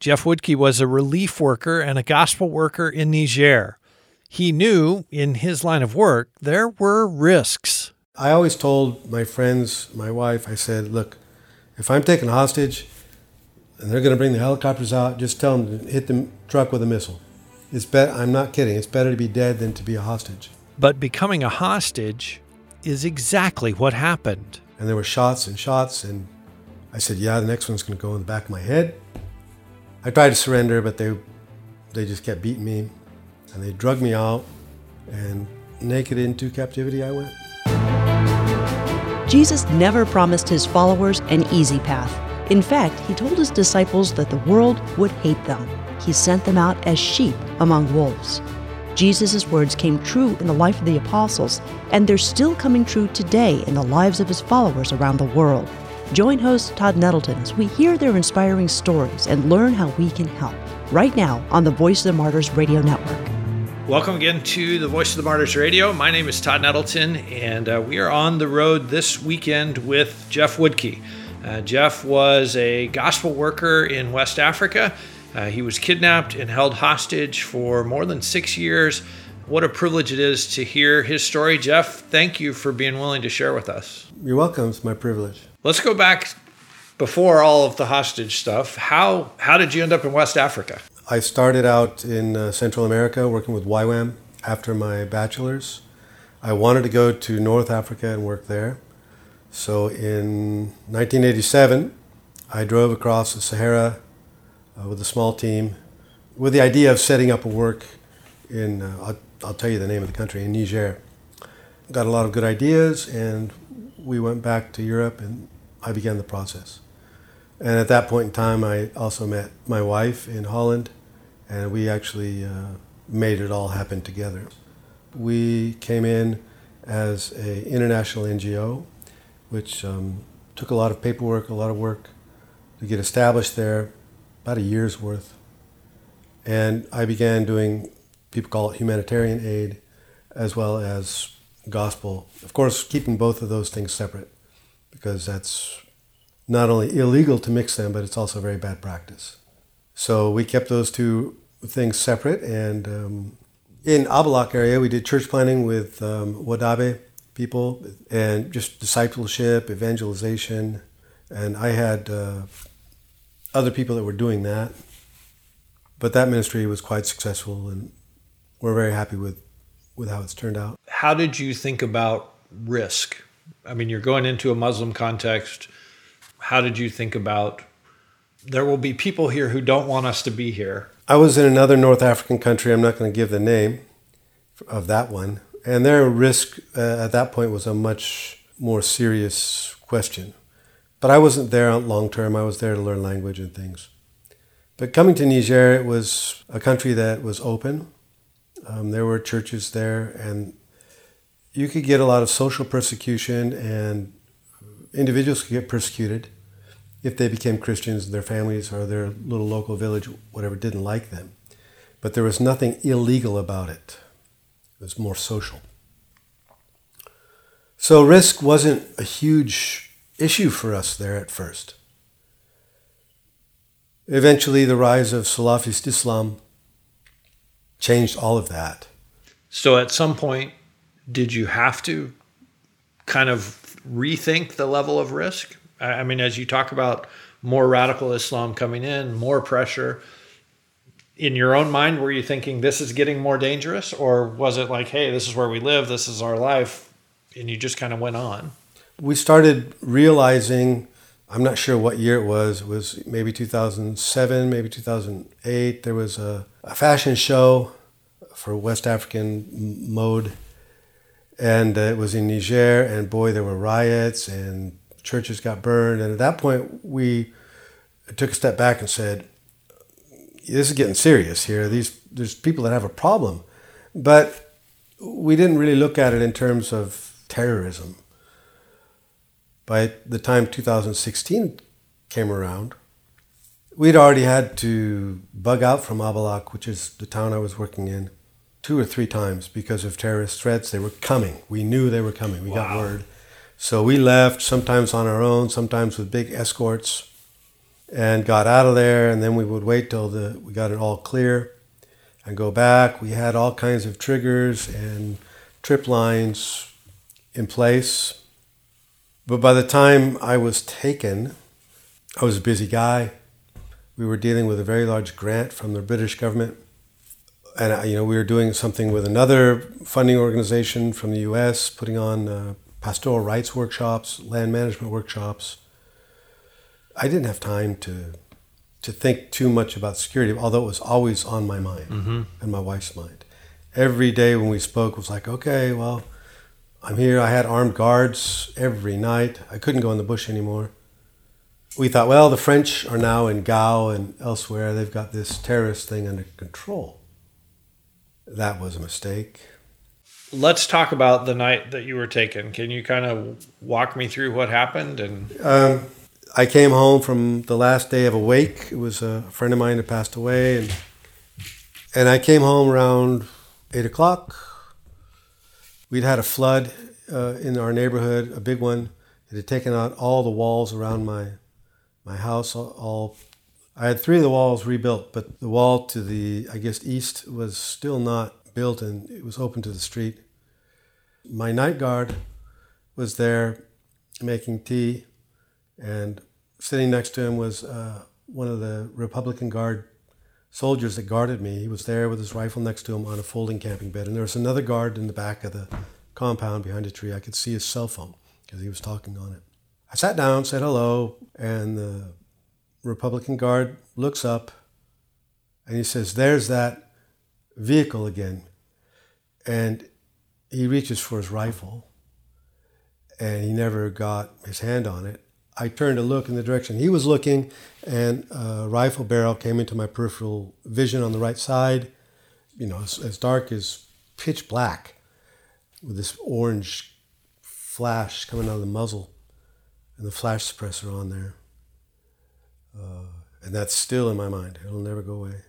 Jeff Woodke was a relief worker and a gospel worker in Niger. He knew in his line of work there were risks. I always told my friends, my wife, I said, look, if I'm taken hostage and they're going to bring the helicopters out, just tell them to hit the truck with a missile. It's bet I'm not kidding. It's better to be dead than to be a hostage. But becoming a hostage is exactly what happened. And there were shots and shots, and I said, "Yeah, the next one's going to go in the back of my head." I tried to surrender, but they they just kept beating me, and they drug me out, and naked into captivity I went. Jesus never promised his followers an easy path. In fact, he told his disciples that the world would hate them. He sent them out as sheep among wolves. Jesus' words came true in the life of the apostles, and they're still coming true today in the lives of his followers around the world. Join host Todd Nettleton as we hear their inspiring stories and learn how we can help. Right now on the Voice of the Martyrs Radio Network. Welcome again to the Voice of the Martyrs Radio. My name is Todd Nettleton, and uh, we are on the road this weekend with Jeff Woodke. Uh, Jeff was a gospel worker in West Africa. Uh, he was kidnapped and held hostage for more than six years. What a privilege it is to hear his story. Jeff, thank you for being willing to share with us. You're welcome. It's my privilege. Let's go back before all of the hostage stuff. How, how did you end up in West Africa? I started out in uh, Central America working with YWAM after my bachelor's. I wanted to go to North Africa and work there. So in 1987, I drove across the Sahara uh, with a small team with the idea of setting up a work in, uh, I'll, I'll tell you the name of the country, in Niger. Got a lot of good ideas, and we went back to Europe and I began the process. And at that point in time, I also met my wife in Holland and we actually uh, made it all happen together. We came in as a international NGO, which um, took a lot of paperwork, a lot of work to get established there, about a year's worth. And I began doing, people call it humanitarian aid, as well as gospel. Of course, keeping both of those things separate, because that's not only illegal to mix them, but it's also very bad practice. So we kept those two things separate. And um, in Abalak area, we did church planting with um, Wodaabe people and just discipleship, evangelization. And I had uh, other people that were doing that. But that ministry was quite successful, and we're very happy with, with how it's turned out. How did you think about risk? I mean, you're going into a Muslim context. How did you think about there will be people here who don't want us to be here? I was in another North African country. I'm not going to give the name of that one. And their risk uh, at that point was a much more serious question. But I wasn't there long term. I was there to learn language and things. But coming to Niger, it was a country that was open. Um, there were churches there, and you could get a lot of social persecution, and individuals could get persecuted if they became Christians, their families or their little local village, whatever, didn't like them. But there was nothing illegal about it. It was more social. So risk wasn't a huge issue for us there at first. Eventually, the rise of Salafist Islam changed all of that. So, at some point, did you have to kind of rethink the level of risk? I mean, as you talk about more radical Islam coming in, more pressure, in your own mind, were you thinking this is getting more dangerous? Or was it like, hey, this is where we live, this is our life, and you just kind of went on? We started realizing, I'm not sure what year it was, it was maybe 2007, maybe 2008. There was a, a fashion show for West African mode, and uh, it was in Niger, and boy, there were riots and churches got burned. And at that point, we took a step back and said, "This is getting serious here. These there's people that have a problem," but we didn't really look at it in terms of terrorism. By the time 2016 came around, we'd already had to bug out from Abalak, which is the town I was working in, two or three times because of terrorist threats. They were coming. We knew they were coming. We wow. got word. So we left, sometimes on our own, sometimes with big escorts. and got out of there. And then we would wait till the we got it all clear and go back. We had all kinds of triggers and trip lines in place. But by the time I was taken, I was a busy guy. We were dealing with a very large grant from the British government. And, uh, you know, we were doing something with another funding organization from the US, putting on uh, pastoral rights workshops, land management workshops. I didn't have time to to think too much about security, although it was always on my mind mm-hmm. and my wife's mind. Every day when we spoke was like, okay, well, I'm here. I had armed guards every night. I couldn't go in the bush anymore. We thought, well, the French are now in Gao and elsewhere. They've got this terrorist thing under control. That was a mistake. Let's talk about the night that you were taken. Can you kind of walk me through what happened? And um, I came home from the last day of a wake. It was a friend of mine that passed away, and and I came home around eight o'clock. We'd had a flood uh, in our neighborhood, a big one. It had taken out all the walls around my my house. All, I had three of the walls rebuilt, but the wall to the I guess east was still not built, and it was open to the street. My night guard was there making tea and sitting next to him was uh, one of the Republican Guard soldiers that guarded me. He was there with his rifle next to him on a folding camping bed. And there was another guard in the back of the compound behind a tree. I could see his cell phone because he was talking on it. I sat down, said hello, and the Republican Guard looks up and he says, There's that vehicle again. And he reaches for his rifle and he never got his hand on it. I turned to look in the direction he was looking, and a rifle barrel came into my peripheral vision on the right side. You know, as, as dark as pitch black, with this orange flash coming out of the muzzle, and the flash suppressor on there. Uh, and that's still in my mind. It'll never go away.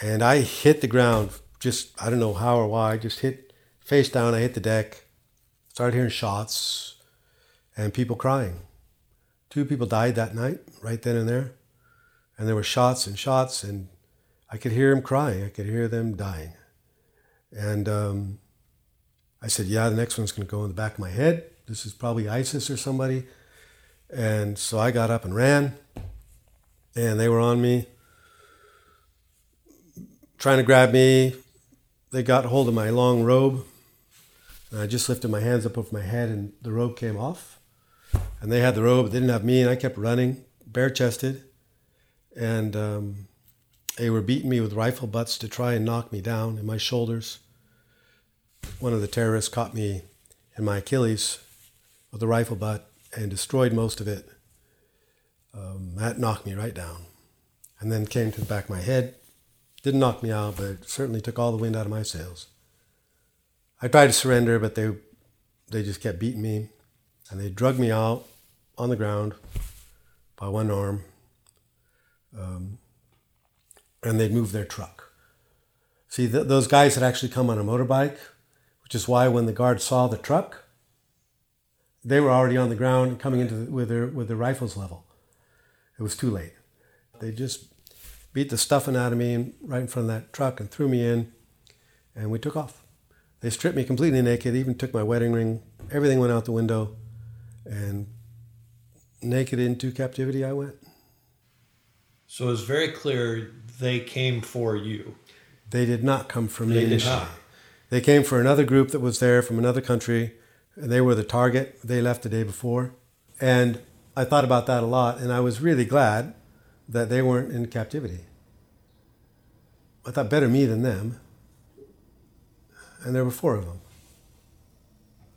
And I hit the ground, just I don't know how or why. I just hit face down. I hit the deck. Started hearing shots and people crying. Two people died that night, right then and there. And there were shots and shots, and I could hear them crying. I could hear them dying. And um, I said, Yeah, the next one's going to go in the back of my head. This is probably ISIS or somebody. And so I got up and ran, and they were on me, trying to grab me. They got hold of my long robe, and I just lifted my hands up over my head, and the robe came off and they had the robe, but they didn't have me, and I kept running, bare chested, and um, they were beating me with rifle butts to try and knock me down in my shoulders. One of the terrorists caught me in my Achilles with a rifle butt and destroyed most of it. Um, that knocked me right down, and then came to the back of my head. Didn't knock me out, but certainly took all the wind out of my sails. I tried to surrender, but they they just kept beating me and they drug me out on the ground by one arm, um, and they'd move their truck. See, th- those guys had actually come on a motorbike, which is why when the guard saw the truck, they were already on the ground coming into the, with their with their rifles level. It was too late. They just beat the stuffing out of me right in front of that truck and threw me in, and we took off. They stripped me completely naked, even took my wedding ring. Everything went out the window and naked into captivity I went. So it's very clear they came for you. They did not come for me they initially. Did not. They came for another group that was there from another country. And they were the target. They left the day before. And I thought about that a lot, and I was really glad that they weren't in captivity. I thought better me than them. And there were four of them.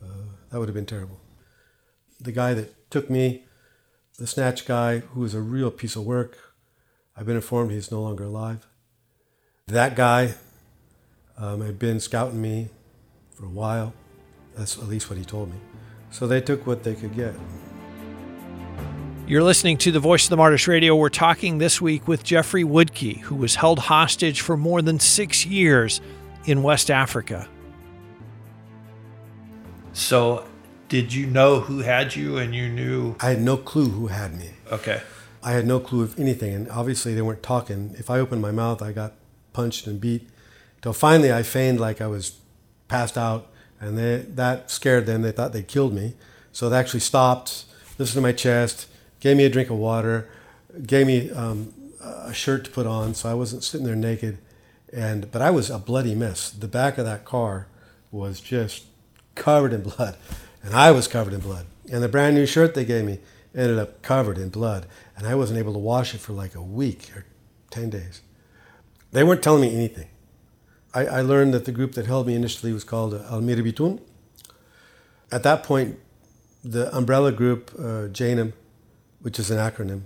Uh, that would have been terrible the guy that took me, the snatch guy, who was a real piece of work, I've been informed he's no longer alive. That guy um, had been scouting me for a while. That's at least what he told me. So they took what they could get. You're listening to the Voice of the Martyrs Radio. We're talking this week with Jeffrey Woodke, who was held hostage for more than six years in West Africa. So, did you know who had you and you knew I had no clue who had me. Okay. I had no clue of anything, and obviously they weren't talking. If I opened my mouth, I got punched and beat. Till finally, I feigned like I was passed out, and they, that scared them. They thought they killed me, so they actually stopped, listened to my chest, gave me a drink of water, gave me um, a shirt to put on, so I wasn't sitting there naked. And but I was a bloody mess. The back of that car was just covered in blood, and I was covered in blood. And the brand new shirt they gave me ended up covered in blood, and I wasn't able to wash it for like a week or ten days. They weren't telling me anything. I, I learned that the group that held me initially was called Al Mourabitoun. At that point, the umbrella group, uh, which is an acronym,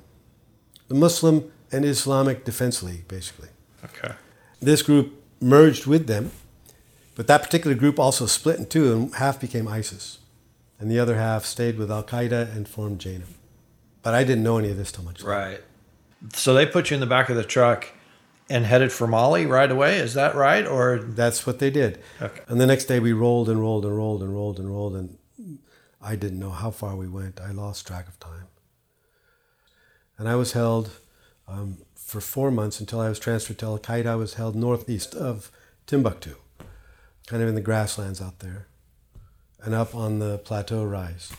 the Muslim and Islamic Defense League, basically. Okay. This group merged with them, but that particular group also split in two, and half became ISIS, and the other half stayed with Al Qaeda and formed JNIM. But I didn't know any of this till much later. Right. So they put you in the back of the truck and headed for Mali right away. Is that right? Or That's what they did. Okay. And the next day we rolled and rolled and rolled and rolled and rolled, and I didn't know how far we went. I lost track of time. And I was held um, for four months until I was transferred to Al Qaeda. I was held northeast of Timbuktu, kind of in the grasslands out there, and up on the plateau rise.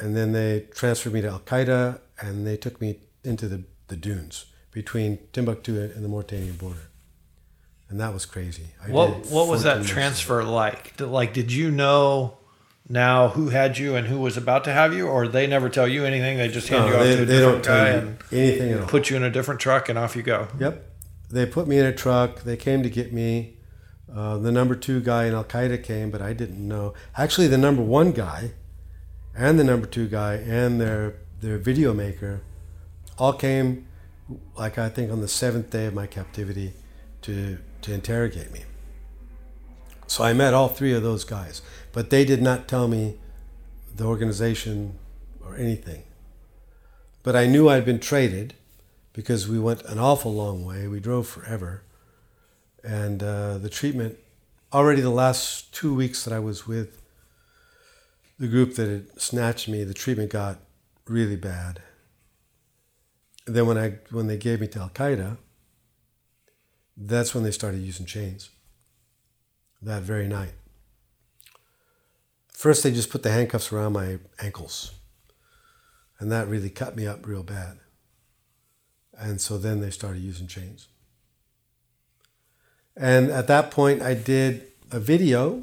And then they transferred me to Al Qaeda, and they took me into the, the dunes between Timbuktu and the Mauritanian border. And that was crazy. I what did what was that transfer like? Did, like, did you know now who had you and who was about to have you, or they never tell you anything? They just hand No, you off to a they don't different guy and anything at all. put you in a different truck, and off you go. Yep. They put me in a truck. They came to get me. Uh, the number two guy in Al Qaeda came, but I didn't know. Actually, the number one guy and the number two guy and their their video maker all came, like I think on the seventh day of my captivity, to to interrogate me. So I met all three of those guys, but they did not tell me the organization or anything. But I knew I'd been traded because we went an awful long way. We drove forever. And uh, the treatment, already the last two weeks that I was with the group that had snatched me, the treatment got really bad. And then when I when they gave me to Al Qaeda, that's when they started using chains. That very night. First, they just put the handcuffs around my ankles, and that really cut me up real bad. And so then they started using chains. And at that point, I did a video.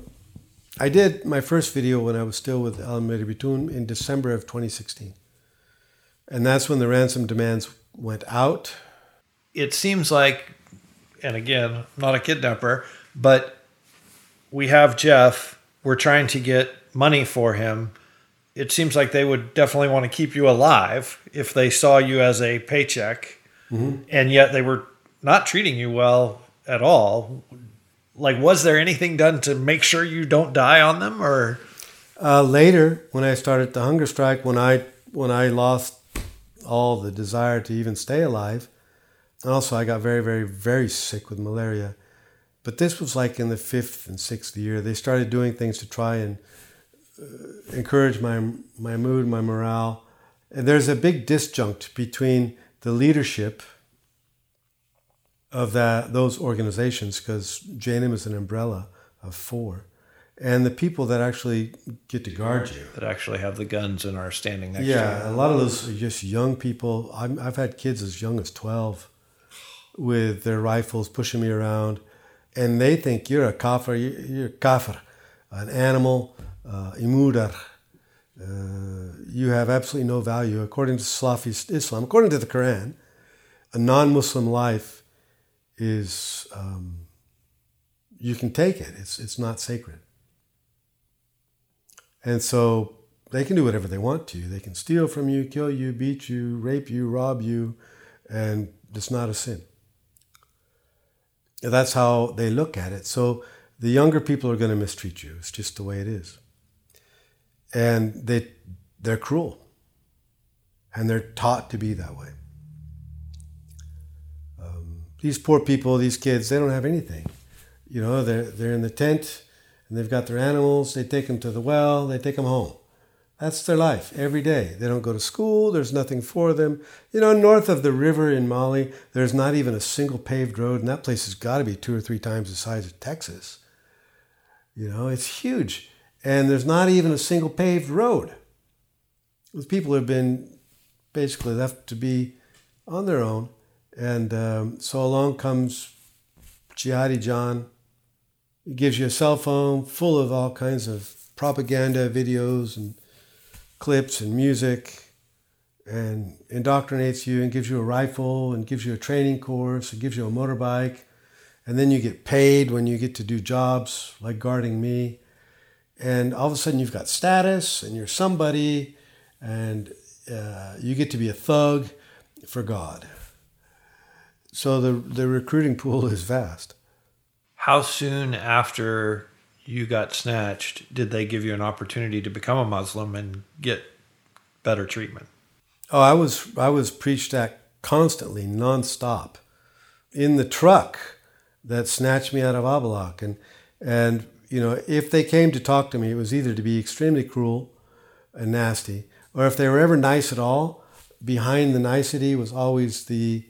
I did my first video when I was still with Al Mourabitoun in December of 2016. And that's when the ransom demands went out. It seems like, and again, I'm not a kidnapper, but we have Jeff. We're trying to get money for him. It seems like they would definitely want to keep you alive if they saw you as a paycheck, mm-hmm. and yet they were not treating you well at all. Like, was there anything done to make sure you don't die on them, or Uh, later, when I started the hunger strike, when I when I lost all the desire to even stay alive, and also I got very, very, very sick with malaria. But this was like in the fifth and sixth year. They started doing things to try and uh, encourage my my mood, my morale. And there's a big disjunct between the leadership of that those organizations, because JNIM is an umbrella of four, and the people that actually get to guard you. that actually have the guns and are standing next to Yeah, you? a lot of those are just young people. I'm, I've had kids as young as 12 with their rifles pushing me around, and they think you're a kafir, you- you're a kafir, an animal, uh, imudar. Uh, you have absolutely no value. According to Salafi Islam, according to the Quran, a non Muslim life is, um, you can take it, it's, it's not sacred. And so they can do whatever they want to. You. They can steal from you, kill you, beat you, rape you, rob you, and it's not a sin. That's how they look at it. So the younger people are going to mistreat you. It's just the way it is. And they they're cruel. And they're taught to be that way. These poor people, these kids, they don't have anything. You know, they're they're in the tent and they've got their animals. They take them to the well. They take them home. That's their life every day. They don't go to school. There's nothing for them. You know, north of the river in Mali, there's not even a single paved road, and that place has got to be two or three times the size of Texas. You know, it's huge. And there's not even a single paved road. People have been basically left to be on their own. And um, so along comes Jihadi John. He gives you a cell phone full of all kinds of propaganda videos and clips and music and indoctrinates you and gives you a rifle and gives you a training course and gives you a motorbike. And then you get paid when you get to do jobs like guarding me. And all of a sudden you've got status and you're somebody and uh, you get to be a thug for God. So the, the recruiting pool is vast. How soon after you got snatched, did they give you an opportunity to become a Muslim and get better treatment? Oh, I was I was preached at constantly, nonstop, in the truck that snatched me out of Abalak, and and you know if they came to talk to me, it was either to be extremely cruel and nasty, or if they were ever nice at all, behind the nicety was always the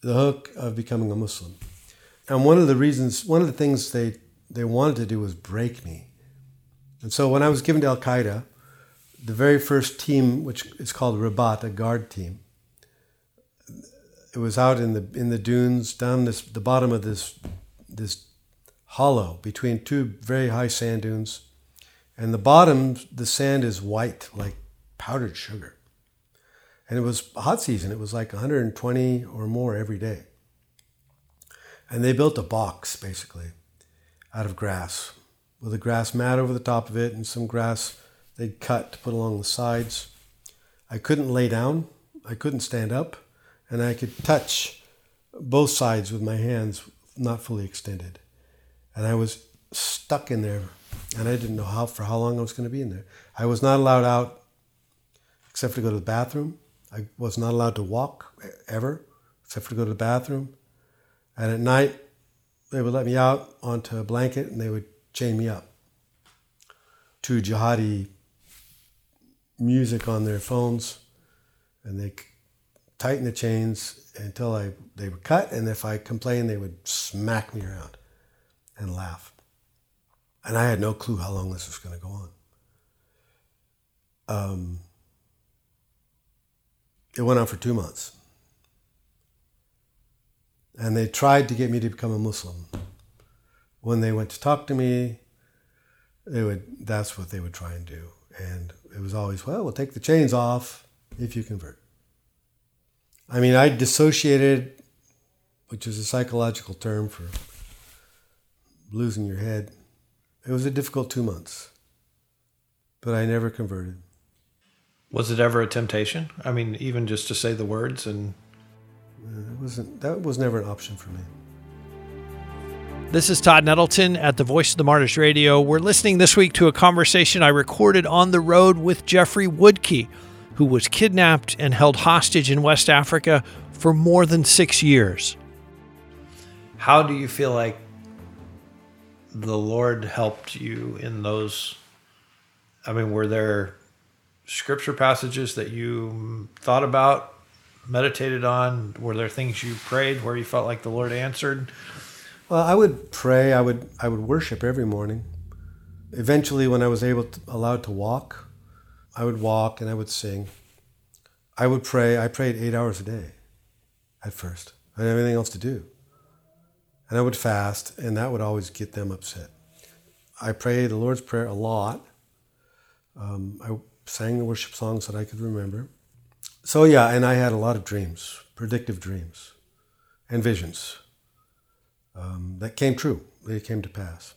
the hook of becoming a Muslim. And one of the reasons, one of the things they they wanted to do was break me. And so when I was given to Al Qaeda, the very first team, which is called Rabat, a guard team, it was out in the in the dunes down this the bottom of this this hollow between two very high sand dunes, and the bottom the sand is white like powdered sugar, and it was hot season. It was like 120 or more every day, and they built a box basically out of grass with a grass mat over the top of it and some grass they'd cut to put along the sides. I couldn't lay down, I couldn't stand up, and I could touch both sides with my hands not fully extended. And I was stuck in there, and I didn't know how for how long I was going to be in there. I was not allowed out except to go to the bathroom. I was not allowed to walk ever except to go to the bathroom. And at night, they would let me out onto a blanket and they would chain me up to jihadi music on their phones and they tighten the chains until I they were cut and if I complained they would smack me around and laugh. And I had no clue how long this was going to go on. Um, it went on for two months. And they tried to get me to become a Muslim. When they went to talk to me, they would that's what they would try and do. And it was always, well, we'll take the chains off if you convert. I mean, I dissociated, which is a psychological term for losing your head. It was a difficult two months, but I never converted. Was it ever a temptation? I mean, even just to say the words and it wasn't that was never an option for me. This is Todd Nettleton at the Voice of the Martyrs Radio. We're listening this week to a conversation I recorded on the road with Jeffrey Woodke, who was kidnapped and held hostage in West Africa for more than six years. How do you feel like the Lord helped you in those? I mean, were there scripture passages that you thought about meditated on? Were there things you prayed where you felt like the Lord answered? Well, I would pray. I would I would worship every morning. Eventually, when I was able to, allowed to walk, I would walk and I would sing. I would pray. I prayed eight hours a day at first. I didn't have anything else to do. And I would fast, and that would always get them upset. I prayed the Lord's Prayer a lot. Um, I sang the worship songs that I could remember. So, yeah, and I had a lot of dreams, predictive dreams, and visions um, that came true. They came to pass.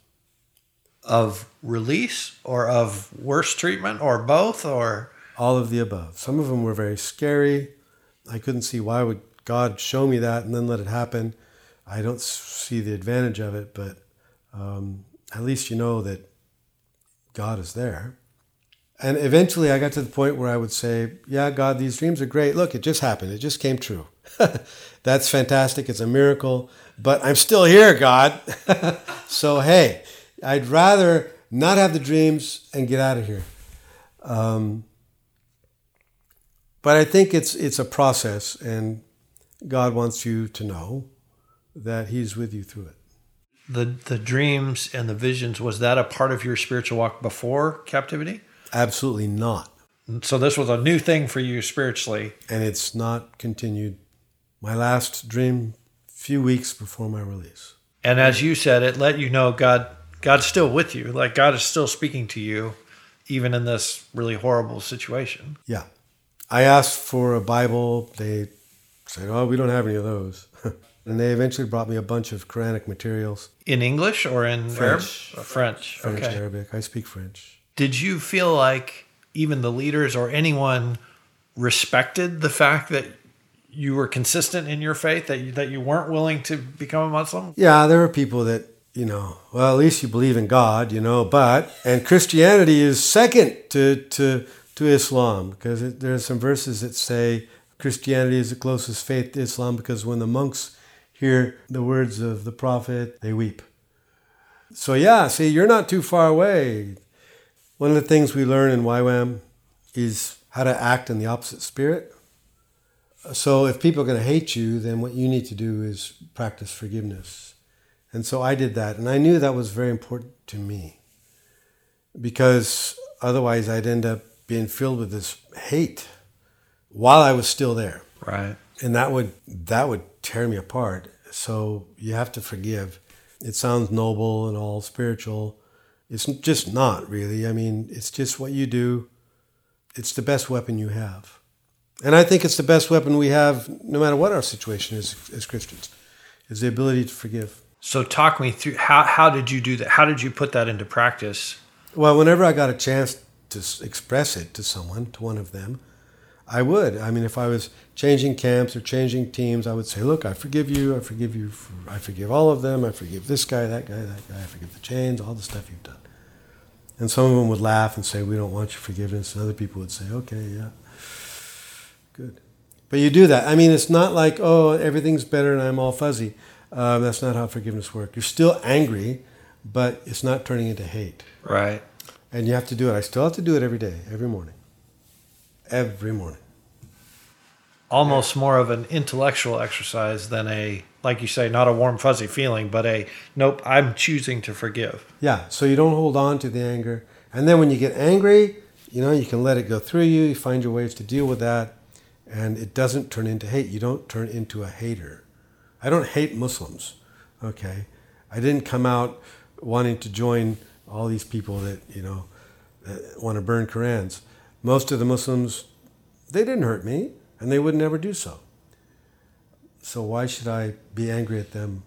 Of release or of worse treatment or both or? All of the above. Some of them were very scary. I couldn't see why would God show me that and then let it happen. I don't see the advantage of it, but um, at least you know that God is there. And eventually I got to the point where I would say, Yeah, God, these dreams are great. Look, it just happened. It just came true. That's fantastic. It's a miracle. But I'm still here, God. so, hey, I'd rather not have the dreams and get out of here. Um, but I think it's it's a process, and God wants you to know that He's with you through it. The the dreams and the visions was that a part of your spiritual walk before captivity? Absolutely not. So this was a new thing for you spiritually, and it's not continued. My last dream, few weeks before my release. And as you said, it let you know God God's still with you. Like God is still speaking to you, even in this really horrible situation. Yeah. I asked for a Bible. They said, "Oh, we don't have any of those." and they eventually brought me a bunch of Quranic materials in English or in French. Arab? French. French, okay. Arabic. I speak French. Did you feel like even the leaders or anyone respected the fact that you were consistent in your faith that you, that you weren't willing to become a Muslim? Yeah, there were people that you know. Well, at least you believe in God, you know. But and Christianity is second to to to Islam because it, there are some verses that say Christianity is the closest faith to Islam because when the monks hear the words of the prophet, they weep. So, yeah, see, you're not too far away. One of the things we learn in YWAM is how to act in the opposite spirit. So, if people are going to hate you, then what you need to do is practice forgiveness. And so I did that. And I knew that was very important to me because otherwise I'd end up being filled with this hate while I was still there. Right. And that would that would tear me apart. So you have to forgive. It sounds noble and all spiritual. It's just not really. I mean, it's just what you do. It's the best weapon you have. And I think it's the best weapon we have no matter what our situation is as Christians. Is the ability to forgive. So talk me through how how did you do that? How did you put that into practice? Well, whenever I got a chance to express it to someone, to one of them, I would. I mean, if I was changing camps or changing teams, I would say, "Look, I forgive you. I forgive you. For, I forgive all of them. I forgive this guy, that guy, that guy. I forgive the chains, all the stuff you've done." And some of them would laugh and say, "We don't want your forgiveness." And other people would say, "Okay, yeah, good." But you do that. I mean, it's not like, "Oh, everything's better and I'm all fuzzy." Um, that's not how forgiveness works. You're still angry, but it's not turning into hate. Right. And you have to do it. I still have to do it every day, every morning. Every morning. Almost more of an intellectual exercise than a, like you say, not a warm, fuzzy feeling, but a, nope, I'm choosing to forgive. Yeah. So you don't hold on to the anger. And then when you get angry, you know, you can let it go through you. You find your ways to deal with that. And it doesn't turn into hate. You don't turn into a hater. I don't hate Muslims. Okay. I didn't come out wanting to join all these people that you know want to burn Korans. Most of the Muslims, they didn't hurt me, and they would never do so. So why should I be angry at them?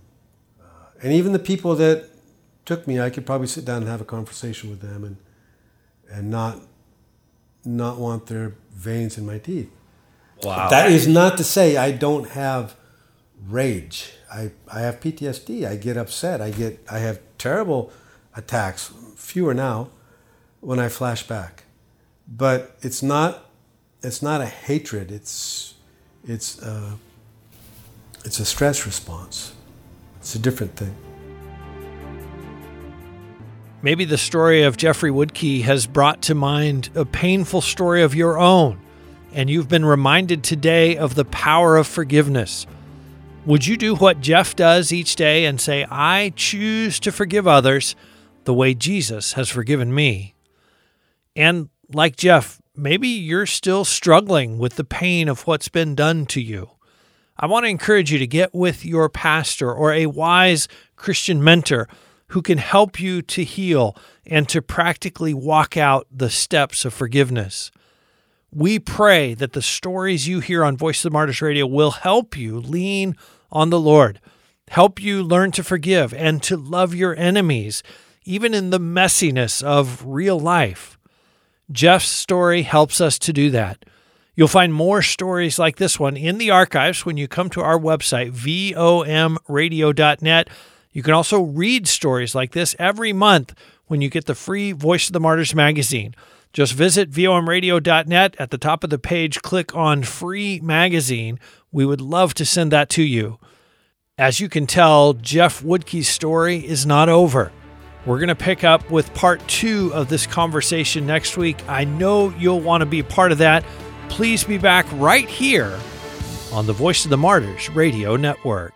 Uh, and even the people that took me, I could probably sit down and have a conversation with them, and and not not want their veins in my teeth. Wow. That is not to say I don't have rage. I, I have PTSD. I get upset. I get I have terrible attacks, fewer now, when I flash back. But it's not it's not a hatred. It's it's a, it's a stress response. It's a different thing. Maybe the story of Jeffrey Woodke has brought to mind a painful story of your own, and you've been reminded today of the power of forgiveness. Would you do what Jeff does each day and say, I choose to forgive others the way Jesus has forgiven me? And like Jeff, maybe you're still struggling with the pain of what's been done to you. I want to encourage you to get with your pastor or a wise Christian mentor who can help you to heal and to practically walk out the steps of forgiveness. We pray that the stories you hear on Voice of the Martyrs Radio will help you lean on the Lord, help you learn to forgive and to love your enemies, even in the messiness of real life. Jeff's story helps us to do that. You'll find more stories like this one in the archives when you come to our website, vomradio.net. You can also read stories like this every month when you get the free Voice of the Martyrs magazine. Just visit vomradio.net. At the top of the page, click on Free Magazine. We would love to send that to you. As you can tell, Jeff Woodke's story is not over. We're going to pick up with part two of this conversation next week. I know you'll want to be part of that. Please be back right here on the Voice of the Martyrs Radio Network.